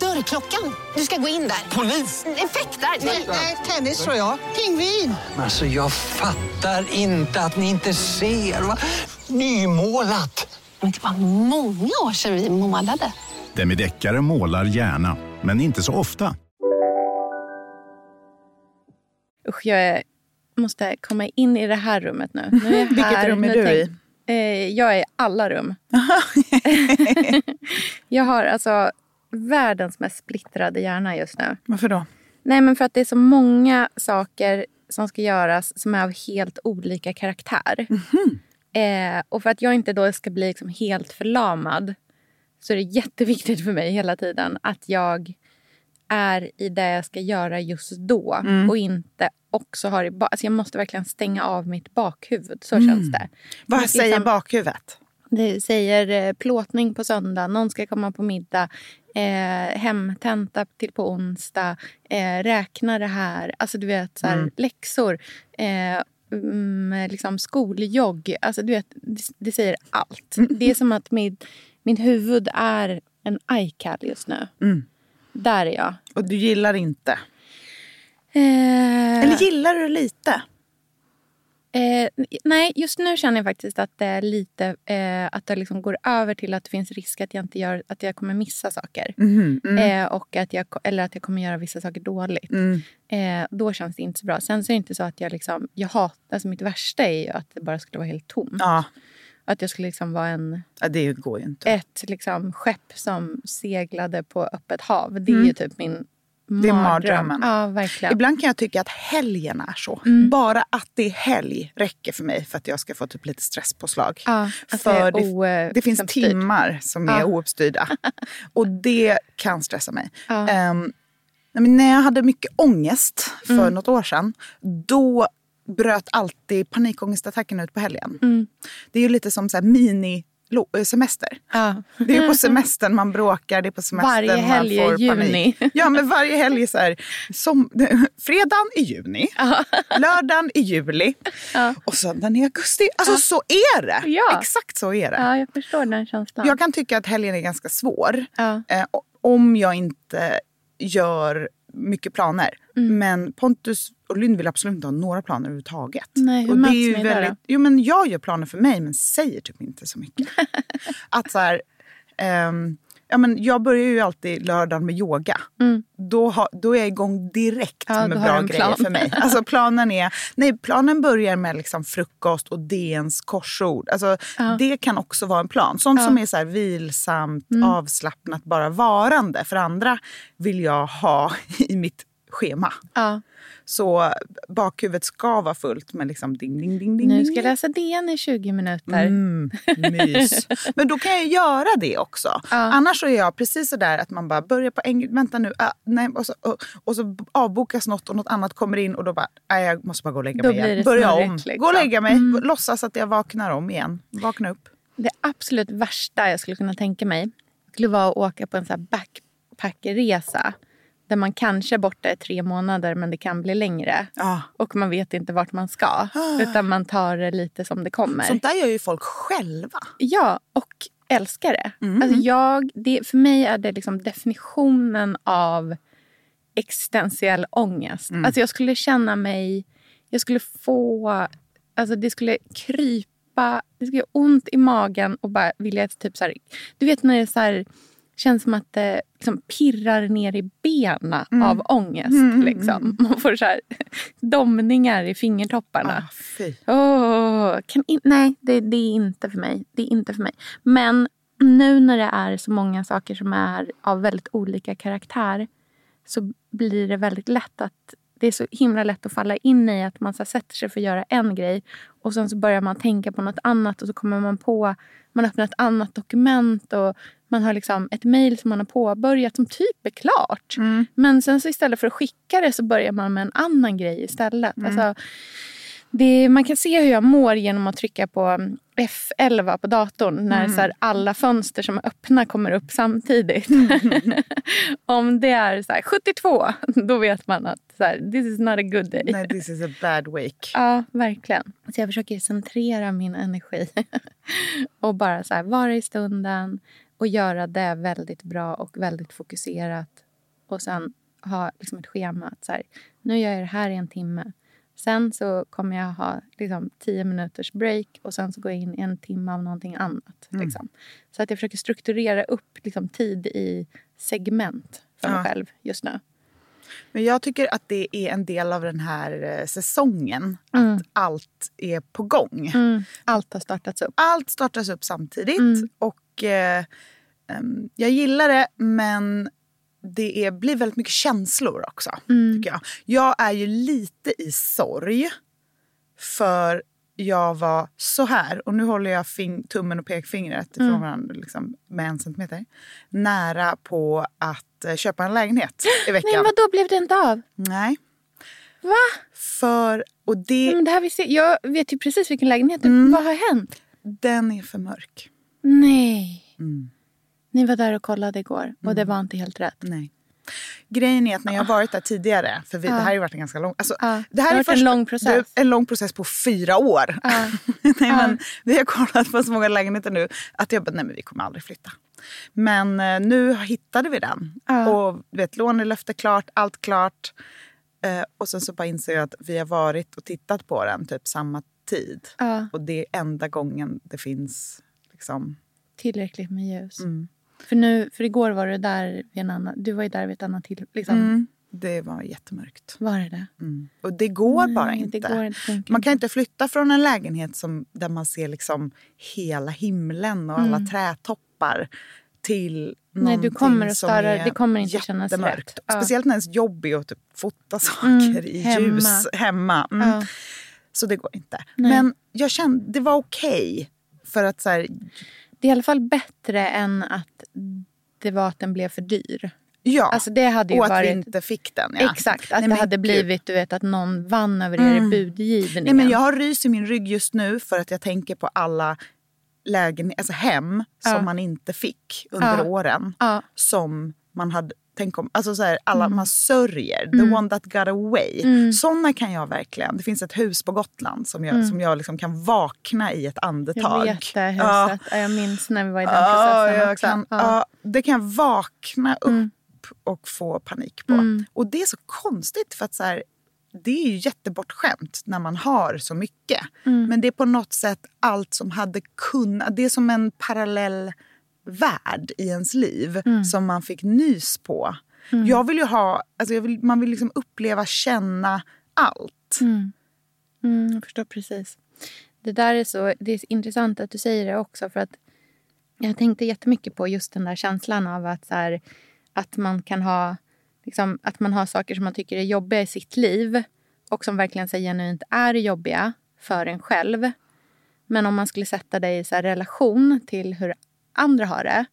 Dörrklockan. Du ska gå in där. Polis? Effektar? Nej, tennis tror jag. Pingvin. Alltså jag fattar inte att ni inte ser. Va? Nymålat! Men det var många år sedan vi målade. Demideckare målar gärna, men inte så ofta. Usch, jag är, måste komma in i det här rummet nu. nu är Vilket rum är nu du tänk- i? Eh, jag är i alla rum. jag har alltså världens mest splittrade hjärna just nu. Varför då? Nej, men för att det är så många saker som ska göras som är av helt olika karaktär. Eh, och för att jag inte då ska bli liksom helt förlamad så är det jätteviktigt för mig hela tiden att jag är i det jag ska göra just då och inte också har i alltså Jag måste verkligen stänga av mitt bakhuvud. Så känns det. Vad säger som- bakhuvudet? Det säger eh, plåtning på söndag, någon ska komma på middag, eh, hemtenta till på onsdag, eh, räkna det här. Alltså du vet, så här, läxor, eh, mm, liksom skoljogg. Alltså du vet, det, det säger allt. Det är som att mitt, min huvud är en iCal just nu. Där är jag. Och du gillar inte? Eh, Eller gillar du lite? Eh, nej, just nu känner jag faktiskt att det är lite eh, att det liksom går över till att det finns risk att jag inte gör att jag kommer missa saker. Eh, och att jag, eller att jag kommer göra vissa saker dåligt. Eh, då känns det inte så bra. Sen så är det inte så att jag liksom, jag hatar, alltså mitt värsta är ju att det bara skulle vara helt tomt. Ja, Att jag skulle liksom vara en, ja det går ju inte. ett liksom skepp som seglade på öppet hav. Det är ju typ min Det är mardröm. mardrömmen. Ja, verkligen. Ibland kan jag tycka att helgen är så. Bara att det är helg räcker för mig för att jag ska få typ lite stresspåslag. Ja, för det det, det finns timmar som är Ja. ouppstyrda. Och det kan stressa mig. Ja. Men när jag hade mycket ångest för Mm. något år sedan, då bröt alltid panikångestattacken ut på helgen. Mm. Det är ju lite som så här mini semester. Ja. Det är på semestern man bråkar, det är på semestern Varje helg man i får juni. panik. Ja, men varje helg är så här, som, fredagen i juni, lördagen i juli och söndagen i augusti. Alltså så är det! Ja. Exakt så är det. ja, jag förstår den känslan. Jag kan tycka att helgen är ganska svår Ja. eh, om jag inte gör mycket planer. Mm. Men Pontus och Lynn vill absolut inte ha några planer överhuvudtaget. Nej, hur och det är ju då? Jo, men jag gör planer för mig men säger typ inte så mycket. att så här, ehm, ja, men jag börjar ju alltid lördagen med yoga. Då, ha, då är jag igång direkt Mm. Ja, med bra grejer plan. för mig. Alltså planen, är, nej, planen börjar med liksom frukost och DNs korsord. Alltså, Det kan också vara en plan. Sånt som är så här vilsamt, Mm. avslappnat, bara varande. För andra vill jag ha i mitt schema. Ja. Så bakhuvudet ska vara fullt med liksom ding, ding, ding, ding. Nu ska jag läsa DN i 20 minuter. Mm, mys. Men då kan jag göra det också. Annars så är jag precis så där att man bara börjar på en vänta nu, ah, nej, och, så, och, och så avbokas något och något annat kommer in och då bara, nej, jag måste bara gå och lägga Då mig igen. Börja om, liksom. gå och lägga mig, låtsas att jag vaknar om igen. Vakna upp. Det absolut värsta jag skulle kunna tänka mig skulle vara att åka på en så här backpackerresa. Där man kanske är borta i tre månader men det kan bli längre. Ja. Och man vet inte vart man ska. Utan man tar det lite som det kommer. Sånt där gör ju folk själva. Ja, och älskar det. Mm. Alltså jag, det. För mig är det liksom definitionen av existentiell ångest. Mm. Alltså jag skulle känna mig... Jag skulle få... Alltså det skulle krypa... Det skulle göra ont i magen och bara vilja typ så här, Du vet när det så här, känns som att det liksom pirrar ner i benen Mm. av ångest. Liksom. Man får så här domningar i fingertopparna. Ah. Åh, kan in, nej, det, det är inte för mig. Det är inte för mig. Men nu när det är så många saker som är av väldigt olika karaktär så blir det väldigt lätt att det är så himla lätt att falla in i att man så sätter sig för att göra en grej och sen så börjar man tänka på något annat och så kommer man på, man öppnar ett annat dokument och man har liksom ett mejl som man har påbörjat som typ är klart. Men sen så istället för att skicka det så börjar man med en annan grej istället. Alltså, Det, man kan se hur jag mår genom att trycka på F11 på datorn när Mm. så alla fönster som är öppna kommer upp samtidigt. Om det är så här, 72, då vet man att så här, this is not a good day. Nej, this is a bad week. Ja, verkligen. Så jag försöker centrera min energi och bara så här, vara i stunden och göra det väldigt bra och väldigt fokuserat. Och sen ha liksom ett schema. Att så här, nu gör jag det här i en timme. Sen så kommer jag ha liksom, tio minuters break och sen så går jag in i en timme av någonting annat. Liksom. Så att jag försöker strukturera upp liksom, tid i segment för mig Ja. själv just nu. Men jag tycker att det är en del av den här eh, säsongen. Mm. Att allt är på gång. Mm. Allt har startats upp. Allt startas upp samtidigt. Mm. Och eh, em, Jag gillar det, men det är, blir väldigt mycket känslor också. Mm. Tycker jag. jag är ju lite i sorg. För jag var så här, och nu håller jag fing, tummen och pekfingret Mm. varandra liksom, med en centimeter. Nära på att eh, köpa en lägenhet i veckan. Nej, vad då blev det inte av? Nej. Va? För, och det, Men det här visste, jag vet ju precis vilken lägenhet det. Mm. Vad har hänt? den är för mörk. Nej. Mm. Ni var där och kollade igår och det var inte helt rätt. Nej. Grejen är att när jag varit där tidigare, för vi, det här har ju varit en ganska lång... Alltså, Ja, det här det är varit en lång process. En lång process på fyra år. Ja. nej, Ja. men, vi har kollat på så många lägenheter nu att jag bara, nej men vi kommer aldrig flytta. Men eh, nu hittade vi den. Ja. Och du vet, lånelöfte klart, allt klart. Eh, och sen så bara inser jag att vi har varit och tittat på den typ samma tid. Ja, Och det är enda gången det finns liksom... tillräckligt med ljus. Mm. För, nu, för igår var du där vid en annan, du var ju där vid ett annat tillfälle. Liksom. Mm. Det var jättemörkt. Var det det? Mm. Och det går bara Nej, inte. Det går inte. Man kan inte flytta från en lägenhet som, där man ser liksom hela himlen och alla trädtoppar till Mm. Nej, du kommer att störa- det kommer inte kännas rätt. Ja. Speciellt när ens jobb är att typ fota saker Mm, i hemma. ljus hemma. Mm. Ja. Så det går inte. Nej. Men jag kände, det var okej. för att så här, Det är i alla fall bättre än att det var att den blev för dyr. ja. Alltså det hade ju och att varit... vi inte fick den. Ja. Exakt, att Nej, det hade gud. blivit du vet, att någon vann över er i Mm. budgivningen. Nej, men jag har rys i min rygg just nu för att jag tänker på alla lägen, alltså hem Ja. som man inte fick under Ja. åren. Som man hade, tänk om, alltså så här, alla Mm. man sörjer, the one that got away. Mm. Såna kan jag verkligen, det finns ett hus på Gotland som jag, som jag liksom kan vakna i ett andetag. Jag vet det Ja. huset. Jag minns när vi var i den Ja, processen också. kan, Ja. ja, det kan jag vakna upp Mm. och få panik på. Mm. Och det är så konstigt för att så här, det är ju jättebortskämt när man har så mycket. Mm. Men det är på något sätt allt som hade kunnat... Det är som en parallell värld i ens liv Mm. som man fick nys på. Jag vill ju ha... Alltså vill, man vill liksom uppleva, känna allt. Mm. Mm, jag förstår precis. Det där är så det är intressant att du säger det också. för att Jag tänkte jättemycket på just den där känslan av att, så här, att, man kan ha, liksom, att man har saker som man tycker är jobbiga i sitt liv och som verkligen så genuint är jobbiga för en själv. Men om man skulle sätta det i så relation till hur andra har det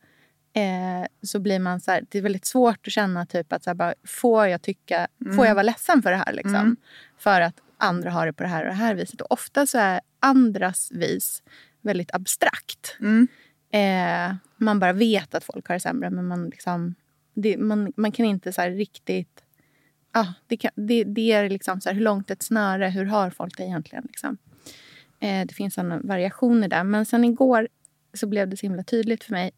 eh, så blir man så här, det är väldigt svårt att känna typ att så här, bara, får jag tycka, får jag vara ledsen för det här liksom? Mm. För att andra har det på det här och det här viset. Och ofta så är andras vis väldigt abstrakt. Mm. Eh, man bara vet att folk har det sämre men man liksom, det, man, man kan inte så riktigt Ja, det, kan, det, det är liksom så här, hur långt ett snöre, hur har folk det egentligen? Liksom. Eh, det finns sådana variationer där. Men sen igår så blev det så himla tydligt för mig.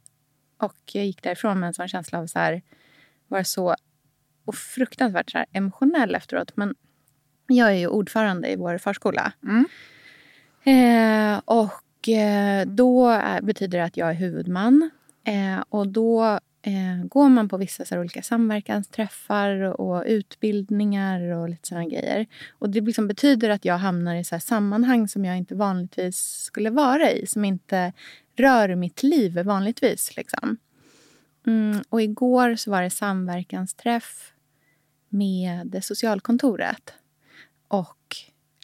Och jag gick därifrån med en sån känsla av så här, vara så och fruktansvärt så emotionell efteråt. Men jag är ju ordförande i vår förskola. Mm. Eh, och eh, då är, betyder det att jag är huvudman. Eh, och då eh, går man på vissa så här, olika samverkansträffar och utbildningar och lite sådana grejer. Och det liksom betyder att jag hamnar i så här, sammanhang som jag inte vanligtvis skulle vara i. Som inte rör mitt liv vanligtvis. Liksom. Mm, och igår så var det samverkansträff med socialkontoret. Och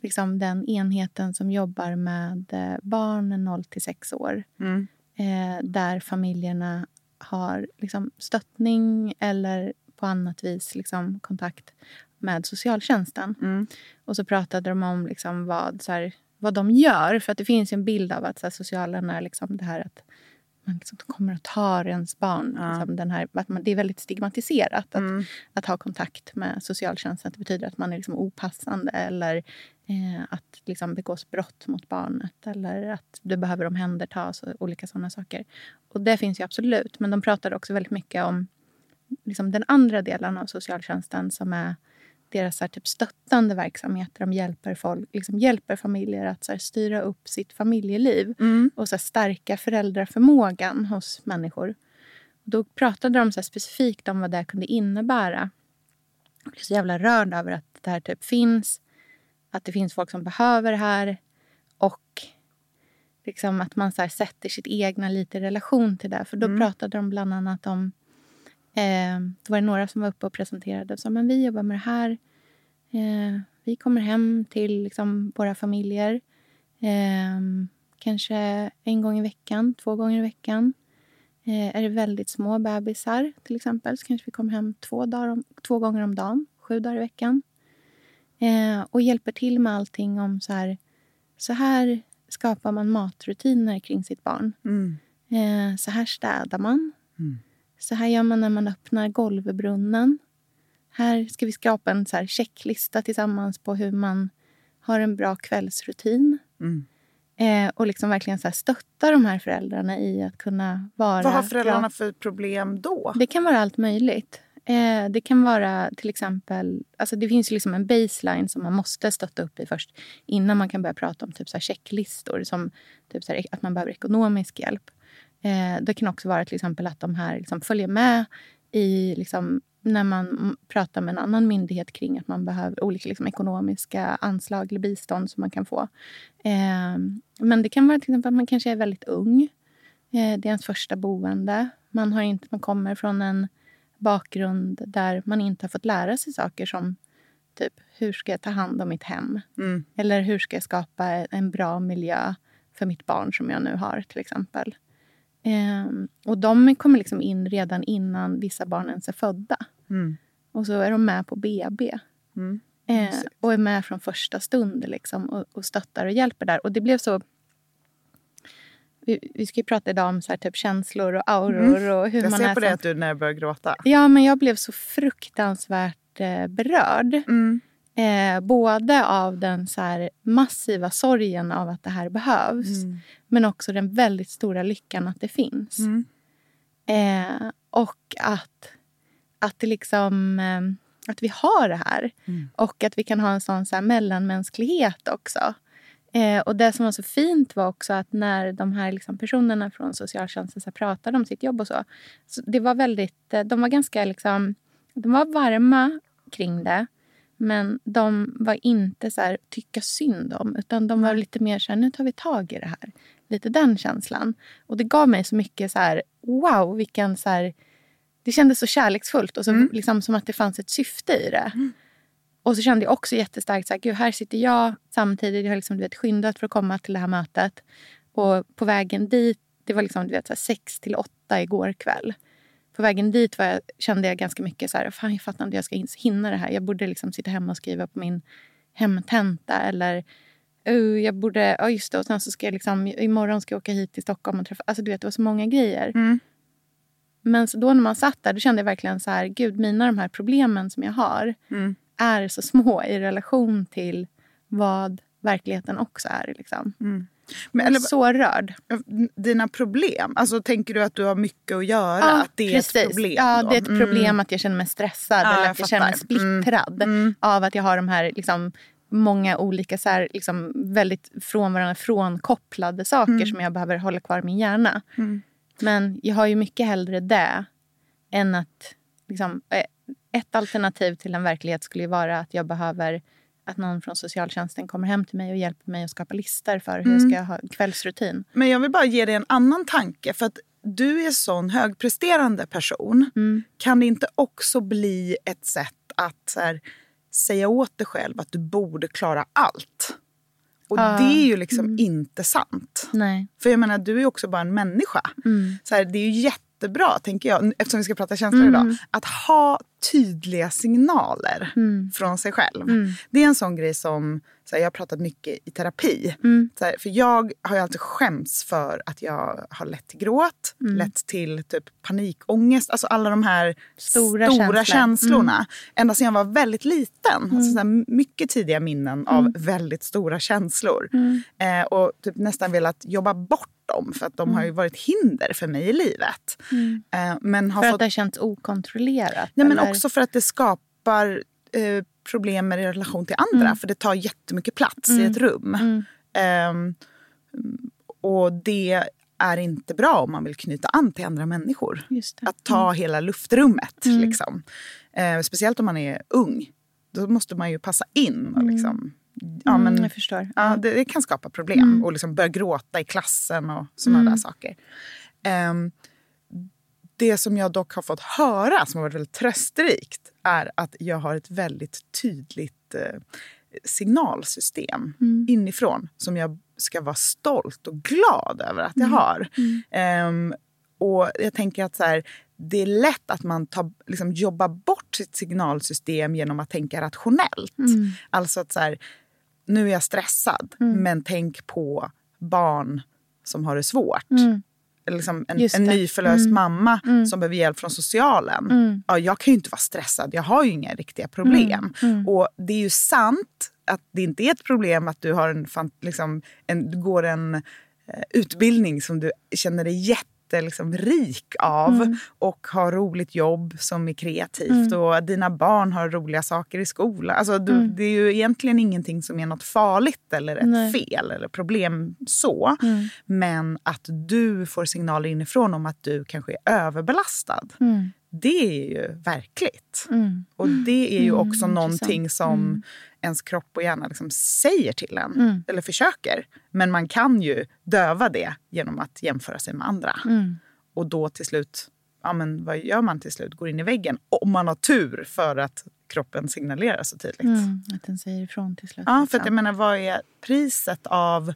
liksom den enheten som jobbar med eh, barn 0 till 6 år. Mm. Eh, där familjerna har liksom stöttning eller på annat vis liksom kontakt med socialtjänsten. Mm. Och så pratade de om liksom vad, så här, vad de gör. För att det finns en bild av att så här, socialen är liksom det här att man liksom kommer och tar ens barn. Ja. Liksom den här, att man, det är väldigt stigmatiserat att, Mm. att ha kontakt med socialtjänsten. Det betyder att man är liksom opassande eller eh, att liksom begås brott mot barnet eller att du behöver omhändertas och olika sådana saker. Och det finns ju absolut. Men de pratade också väldigt mycket om liksom den andra delen av socialtjänsten som är deras så här, typ stöttande verksamhet. där De hjälper, folk, liksom hjälper familjer att så här, styra upp sitt familjeliv Mm. och så här, stärka föräldraförmågan hos människor. Och då pratade de så specifikt om vad det kunde innebära. Jag blev så jävla rörd över att det här typ finns. Att det finns folk som behöver det här. Och liksom att man så sätter sitt egna lite i relation till det. För då pratade de bland annat om... Eh, det var det några som var uppe och presenterade. Så, men vi jobbar med det här. Eh, vi kommer hem till liksom, våra familjer. Eh, kanske en gång i veckan, två gånger i veckan. Eh, är det väldigt små bebisar till exempel så kanske vi kommer hem två, dagar om, två gånger om dagen, sju dagar i veckan. Eh, och hjälper till med allting om så här, så här skapar man matrutiner kring sitt barn. Mm. Eh, så här städar man. Så här gör man när man öppnar golvbrunnen. Här ska vi skapa en så checklista tillsammans på hur man har en bra kvällsrutin. Mm. Eh, och liksom verkligen så här stötta de här föräldrarna i att kunna vara Vad har föräldrarna bra. för problem då? Det kan vara allt möjligt. Eh, det kan vara till exempel... Alltså det finns ju liksom en baseline som man måste stötta upp i först innan man kan börja prata om typ så checklistor. Som typ så här, att man behöver ekonomisk hjälp. Eh, det kan också vara till exempel att de här liksom följer med i liksom, när man pratar med en annan myndighet kring att man behöver olika liksom, ekonomiska anslag eller bistånd som man kan få. Eh, men det kan vara till exempel att man kanske är väldigt ung. Eh, det är ens första boende. Man, har inte, man kommer från en bakgrund där man inte har fått lära sig saker som typ hur ska jag ta hand om mitt hem? Mm. Eller hur ska jag skapa en bra miljö för mitt barn som jag nu har till exempel. Ehm, och de kommer liksom in redan innan vissa barn ens är födda. Mm. Och så är de med på BB. Mm. Eh, och är med från första stund liksom, och, och stöttar och hjälper där. Och det blev så... Vi, vi ska ju prata idag om så här, typ känslor och auror. Och hur Jag man ser är på det som- att du när jag börjar gråta. Ja, men jag blev så fruktansvärt eh, berörd. Mm. Eh, både av den så massiva sorgen av att det här behövs. Mm. Men också den väldigt stora lyckan att det finns. Mm. Eh, och att, att, det liksom, eh, att vi har det här. Mm. Och att vi kan ha en sån så här mellanmänsklighet också. Eh, och det som var så fint var också att när de här liksom personerna från socialtjänsten så pratade om sitt jobb och så. så det var väldigt, eh, de var ganska liksom, de var varma kring det. Men de var inte så här tycka synd om. Utan de var lite mer så här, nu tar vi tag i det här. Lite den känslan. Och det gav mig så mycket så här, wow, vilken så här, det kändes så kärleksfullt och så liksom som att det fanns ett syfte i det. Och så kände jag också jättestarkt så här, gud här sitter jag samtidigt, jag har liksom, du vet, skyndat för att komma till det här mötet. Och på vägen dit, det var liksom du vet, så här, sex till åtta igår kväll. På vägen dit var jag, kände jag ganska mycket så här, fan jag fattar inte jag ska hin- hinna det här. Jag borde liksom sitta hemma och skriva på min hemtenta eller uh, jag borde, ja just det, och sen så ska jag liksom, imorgon ska jag åka hit till Stockholm och träffa, alltså du vet det var så många grejer. Mm. Men så då när man satt där, då kände jag verkligen så här, gud mina de här problemen som jag har Mm. är så små i relation till vad verkligheten också är. Liksom. Men, Jag är eller, så rörd. dina problem, alltså tänker du att du har mycket att göra? Ja, att det är precis. ett problem? Ja, då? det är ett Mm. problem att jag känner mig stressad Ja, eller jag att jag känner mig. Mm. splittrad Mm. av att jag har de här liksom, många olika så här, liksom, väldigt från varandra frånkopplade saker som jag behöver hålla kvar i min hjärna. Mm. Men jag har ju mycket hellre det än att... Liksom, eh, ett alternativ till en verklighet skulle ju vara att jag behöver att någon från socialtjänsten kommer hem till mig och hjälper mig att skapa listor för hur jag ska ha en kvällsrutin. Men jag vill bara ge dig en annan tanke. För att du är sån högpresterande person. Mm. Kan det inte också bli ett sätt att här, säga åt dig själv att du borde klara allt? Och Ja. det är ju liksom Mm. inte sant. Nej. För jag menar, du är också bara en människa. Mm. Så här, det är ju jättebra, tänker jag, eftersom vi ska prata känslor Mm. idag, att ha tydliga signaler Mm. från sig själv. Mm. Det är en sån grej som så här, jag har pratat mycket i terapi. Mm. Så här, för jag har ju alltid skämts för att jag har lett till gråt, Mm. lett till typ panikångest. Alltså alla de här Stora stora, känslor. Mm. känslorna. Ända sedan jag var väldigt liten. Alltså så här, mycket tidiga minnen av väldigt stora känslor. Mm. Eh, och typ nästan velat jobba bort dem för att de har ju varit hinder för mig i livet. Mm. Eh, men har För att fått det har känts okontrollerat? Nej, men eller? också för att det skapar eh, problem i relation till andra. Mm. För det tar jättemycket plats i Mm. ett rum. Mm. Ehm, och det är inte bra om man vill knyta an till andra människor. Att ta hela luftrummet. Mm. Liksom. Eh, speciellt om man är ung. Då måste man ju passa in. Och liksom, ja, Mm, men, jag förstår. Ja, det, det kan skapa problem. Mm. Och liksom börja gråta i klassen och såna Mm. där saker. Ehm, det som jag dock har fått höra, som har varit väldigt trösterikt är att jag har ett väldigt tydligt eh, signalsystem Mm. inifrån som jag ska vara stolt och glad över att jag Mm. har. Mm. Ehm, och jag tänker att så här, det är lätt att man tar, liksom, jobbar bort sitt signalsystem genom att tänka rationellt. Mm. Alltså att så här, nu är jag stressad, Mm. men tänk på barn som har det svårt. Mm. Liksom en, en nyförlöst Mm. mamma Mm. som behöver hjälp från socialen. Mm. Ja, jag kan ju inte vara stressad, jag har ju inga riktiga problem. Mm. Och det är ju sant att det inte är ett problem att du har en, liksom, en, du går en eh, utbildning som du känner dig jätte liksom, rik av Mm. och har roligt jobb som är kreativt Mm. och dina barn har roliga saker i skolan. Alltså, du, Mm. Det är ju egentligen ingenting som är något farligt eller ett Nej. fel eller problem så. Mm. Men att du får signaler inifrån om att du kanske är överbelastad. Mm. Det är ju verkligt. Mm. Och det är ju Mm, också intressant. någonting som Mm. ens kropp och hjärna liksom säger till en. Mm. Eller försöker. Men man kan ju döva det genom att jämföra sig med andra. Mm. Och då till slut, ja men vad gör man till slut? Går in i väggen. Om man har tur för att kroppen signalerar så tydligt. Mm. Att den säger ifrån till slut. Ja, för liksom. att jag menar, vad är priset av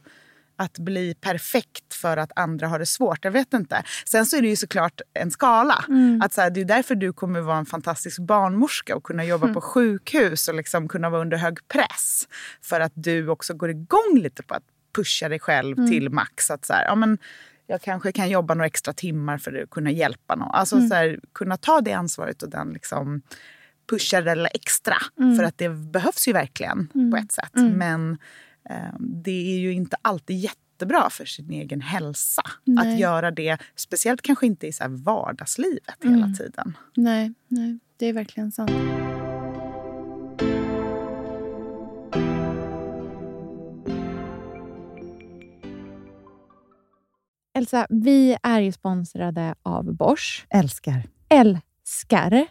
att bli perfekt för att andra har det svårt? Jag vet inte. Sen så är det ju såklart en skala. Mm. Att så här, det är därför du kommer vara en fantastisk barnmorska och kunna jobba Mm. på sjukhus och liksom kunna vara under hög press. För att du också går igång lite på att pusha dig själv Mm. till max. Att så här, ja, men jag kanske kan jobba några extra timmar för att kunna hjälpa någon. Alltså Mm. så här, kunna ta det ansvaret och den liksom pusha det eller extra. Mm. För att det behövs ju verkligen Mm. på ett sätt. Mm. Men det är ju inte alltid jättebra för sin egen hälsa Nej. att göra det. Speciellt kanske inte i så vardagslivet Mm. hela tiden. Nej, nej, det är verkligen sant. Elsa, vi är ju sponsrade av Bosch. Älskar. Älskar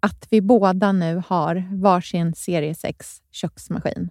att vi båda nu har varsin serie 6 köksmaskin.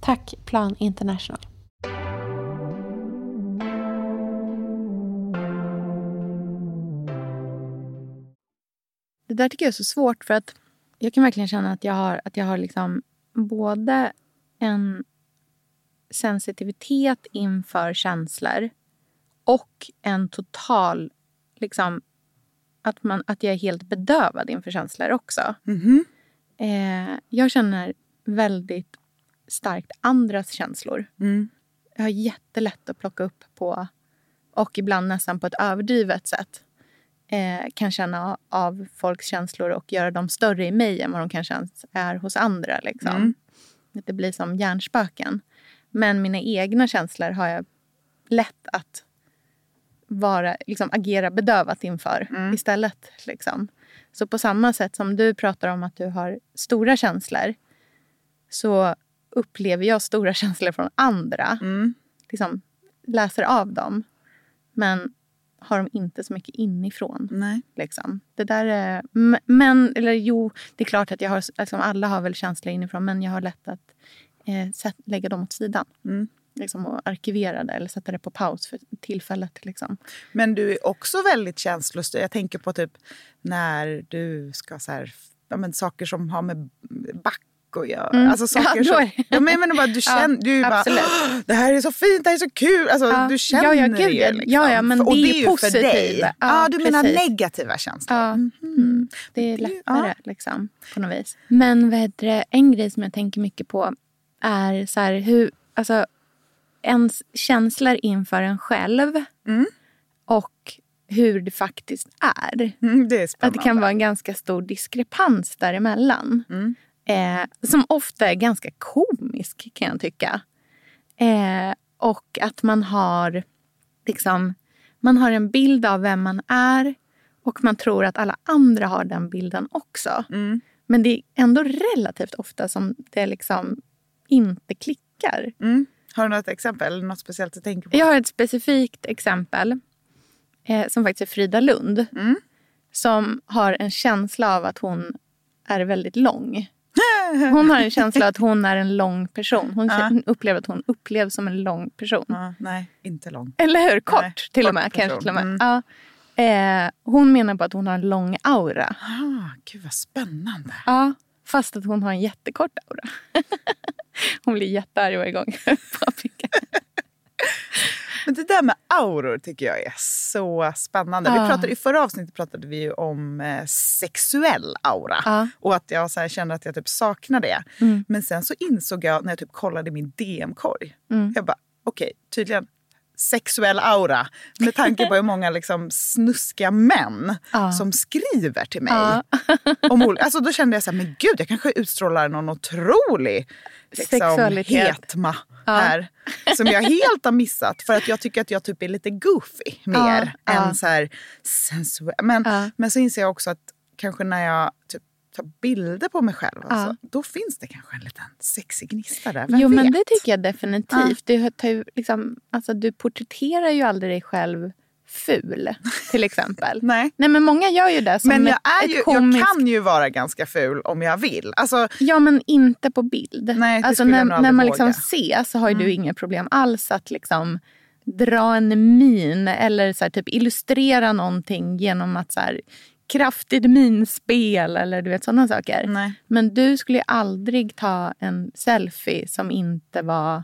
Tack Plan International. Det där tycker jag är så svårt för att jag kan verkligen känna att jag har, att jag har liksom både en sensitivitet inför känslor och en total... Liksom, att, man, att jag är helt bedövad inför känslor också. Mm -hmm. eh, jag känner väldigt starkt andras känslor. Mm. Jag har jättelätt att plocka upp på, och ibland nästan på ett överdrivet sätt, eh, kan känna av folks känslor och göra dem större i mig än vad de kanske är hos andra. Liksom. Mm. Det blir som hjärnspöken. Men mina egna känslor har jag lätt att vara, liksom, agera bedövat inför Mm. istället. Liksom. Så på samma sätt som du pratar om att du har stora känslor så upplever jag stora känslor från andra. Mm. Liksom, läser av dem. Men har de inte så mycket inifrån. Nej. Liksom. Det där är, men, eller jo, det är klart att jag har, liksom, alla har väl känslor inifrån men jag har lätt att eh, sätt, lägga dem åt sidan. Mm. Liksom, och arkivera det eller sätta det på paus för tillfället. Liksom. Men du är också väldigt känslostyrd. Jag tänker på typ när du ska så här, ja, men saker som har med back att göra. Mm. Alltså saker Ja, är ja, men jag menar bara, du känner, du är bara, absolut. "Åh, det här är så fint, det här är så kul. Alltså, Ja. Du känner Ja, ja, gud, det ja. liksom. Ja, ja, men Och det är ju för positivt. dig. Ja, Ja, du menar precis. negativa känslor. Ja, Mhm. mm. Det är lättare ja. liksom, på något vis. Men vad det, en grej som jag tänker mycket på är så här, hur, alltså, ens känslor inför en själv Mm. och hur det faktiskt är. Mm, det är Att det kan vara en ganska stor diskrepans däremellan. Mm. Eh, som ofta är ganska komisk kan jag tycka. Eh, och att man har, liksom, man har en bild av vem man är och man tror att alla andra har den bilden också. Mm. Men det är ändå relativt ofta som det liksom inte klickar. Mm. Har du något exempel något speciellt du tänker på? Jag har ett specifikt exempel eh, som faktiskt är Frida Lund. Mm. Som har en känsla av att hon är väldigt lång. Hon har en känsla att hon är en lång person. Hon Ja. upplever att hon upplevs som en lång person. Ja, nej, inte lång. Eller hur? Kort Nej, till och kort med. person. Kanske till och med. Mm. Ja. Eh, hon menar på att hon har en lång aura. Ah, gud vad spännande. Ja, fast att hon har en jättekort aura. hon blir jättearg varje gång jag. Men det där med auror tycker jag är så spännande. Ja. Vi pratade, I förra avsnittet pratade vi om eh, sexuell aura. Ja. Och att jag så här, kände att jag typ saknar det. Mm. Men sen så insåg jag när jag typ kollade min DM-korg. Mm. Jag bara, okej, tydligen sexuell aura. Med tanke på hur många liksom, snuskiga män Ja. som skriver till mig. Ja. Om, alltså, då kände jag så här, men gud, jag kanske utstrålar någon otrolig liksom, Sexualitet. hetma Ja. här. Som jag helt har missat. För att jag tycker att jag typ är lite goofy mer än så här sensuell. Men, men så inser jag också att kanske när jag typ tar bilder på mig själv. Alltså, då finns det kanske en liten sexig gnista där. Vem Jo, vet? men det tycker jag definitivt. Du, tar ju liksom, alltså, du porträtterar ju aldrig dig själv ful, till exempel. Nej. Nej, men många gör ju det som Men jag, är ju, komiskt... jag kan ju vara ganska ful om jag vill. Alltså, Ja, men inte på bild. Nej, det alltså, när, när man liksom ses så har ju Mm. du inga problem alls att liksom dra en min eller så här, typ illustrera någonting genom att så här, kraftigt minspel eller du vet sådana saker. nej. Men du skulle ju aldrig ta en selfie som inte var...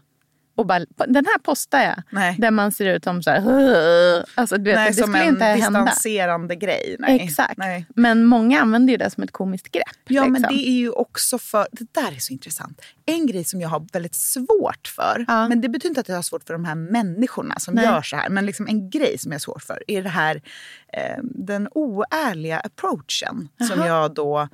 Och bara, den här postar jag. Nej. Där man ser ut som så här... Alltså, du vet, nej, det som skulle en inte hända. distanserande grej. Nej. Exakt. Nej. Men många använder ju det som ett komiskt grepp. Ja, men liksom. det är ju också för... Det där är så intressant. En grej som jag har väldigt svårt för, Ja. men det betyder inte att jag har svårt för de här människorna som gör så här, men liksom en grej som jag har svårt för är det här eh, den oärliga approachen som Aha. jag då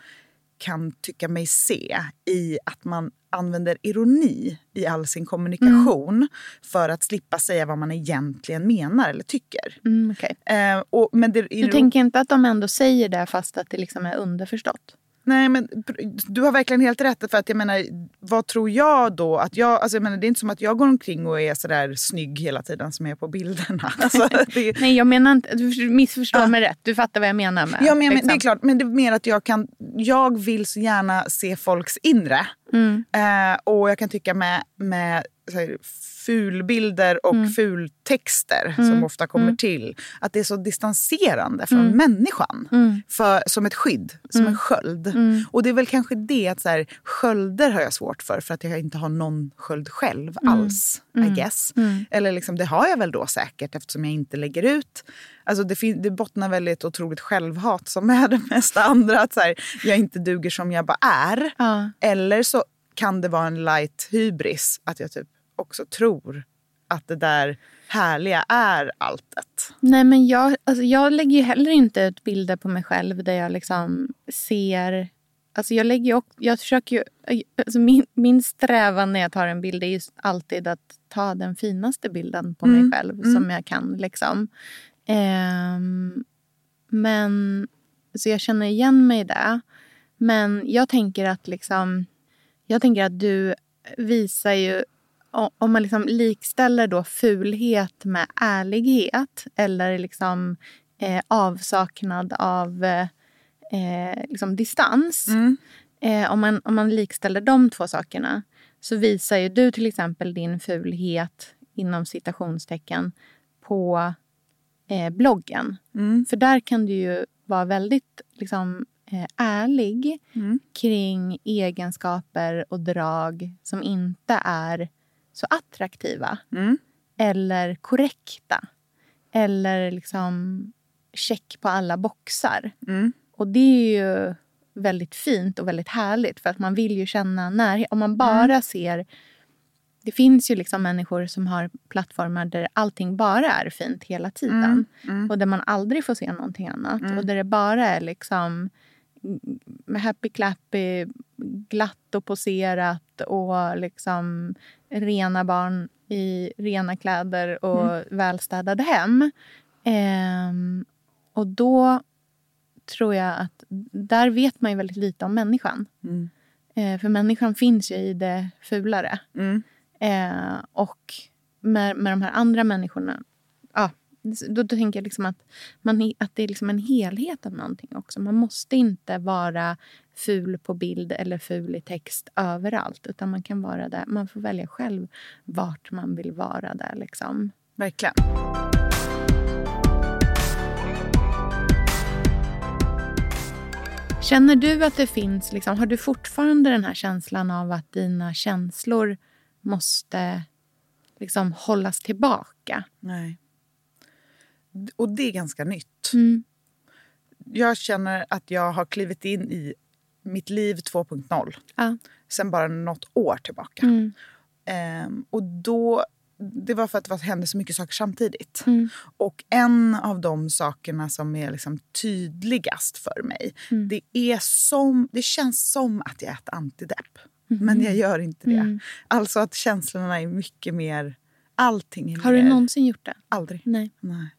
kan tycka mig se i att man använder ironi i all sin kommunikation Mm. för att slippa säga vad man egentligen menar eller tycker. Mm, okej. Eh, och, men det, Du tänker inte att de ändå säger det fast att det liksom är underförstått? Nej, men du har verkligen helt rätt. För att jag menar, vad tror jag då? Att jag, alltså jag menar, det är inte som att jag går omkring och är sådär snygg hela tiden som jag är på bilderna. Alltså, det, Nej, jag menar inte... Du missförstår Ja. mig rätt. Du fattar vad jag menar med ja, men, men, liksom. det är klart, men det är mer att jag kan... Jag vill så gärna se folks inre. Mm. Eh, och jag kan tycka med, med så här, fulbilder och Mm. fultexter som ofta kommer till, att det är så distanserande från Mm. människan. Mm. För, som ett skydd, som en sköld. Mm. Och det är väl kanske det att så här, skölder har jag svårt för för att jag inte har någon sköld själv Mm. alls. I Mm. guess. Mm. Eller liksom, det har jag väl då säkert eftersom jag inte lägger ut. Alltså det, det bottnar väl i ett otroligt självhat som är det mesta andra. Att så här, jag inte duger som jag bara är. Ja. Eller så kan det vara en light hybris att jag typ också tror att det där härliga är alltet. Nej, men jag, alltså jag lägger ju heller inte ut bilder på mig själv där jag liksom ser... Alltså jag, lägger ju, jag försöker ju, alltså min, min strävan när jag tar en bild är ju alltid att ta den finaste bilden på mm. mig själv mm. som jag kan. Liksom. Um, men så jag känner igen mig i det. Men jag tänker att liksom, jag tänker att du visar ju om man liksom likställer då fulhet med ärlighet eller liksom, eh, avsaknad av eh, liksom distans. Mm. Eh, om, man, om man likställer de två sakerna så visar ju du till exempel din fulhet inom citationstecken på eh, bloggen. Mm. För där kan du ju vara väldigt liksom, eh, ärlig mm. kring egenskaper och drag som inte är så attraktiva mm. eller korrekta eller liksom check på alla boxar. Mm. Och det är ju väldigt fint och väldigt härligt för att man vill ju känna närhet. Om man bara mm. ser... Det finns ju liksom människor som har plattformar där allting bara är fint hela tiden. Mm. Mm. Och där man aldrig får se någonting annat. Mm. Och där det bara är liksom happy clappy, glatt och poserat och liksom rena barn i rena kläder och mm. välstädade hem. Ehm, och då tror jag att där vet man ju väldigt lite om människan. Mm. Ehm, för människan finns ju i det fulare. Mm. Ehm, och med, med de här andra människorna då, då tänker jag liksom att, man, att det är liksom en helhet av någonting också. Man måste inte vara ful på bild eller ful i text överallt. Utan man kan vara där. Man får välja själv vart man vill vara där. Liksom. Verkligen. Känner du att det finns, liksom, har du fortfarande den här känslan av att dina känslor måste liksom hållas tillbaka? Nej. Och det är ganska nytt. Mm. Jag känner att jag har klivit in i mitt liv 2.0 ja. sen bara något år tillbaka. Mm. Um, och då, det var för att det hände så mycket saker samtidigt. Mm. Och en av de sakerna som är liksom tydligast för mig mm. det, är som, det känns som att jag äter antidepp. Mm. Men jag gör inte det. Mm. Alltså att känslorna är mycket mer... Allting är Har mer, du någonsin gjort det? Aldrig. Nej. Nej.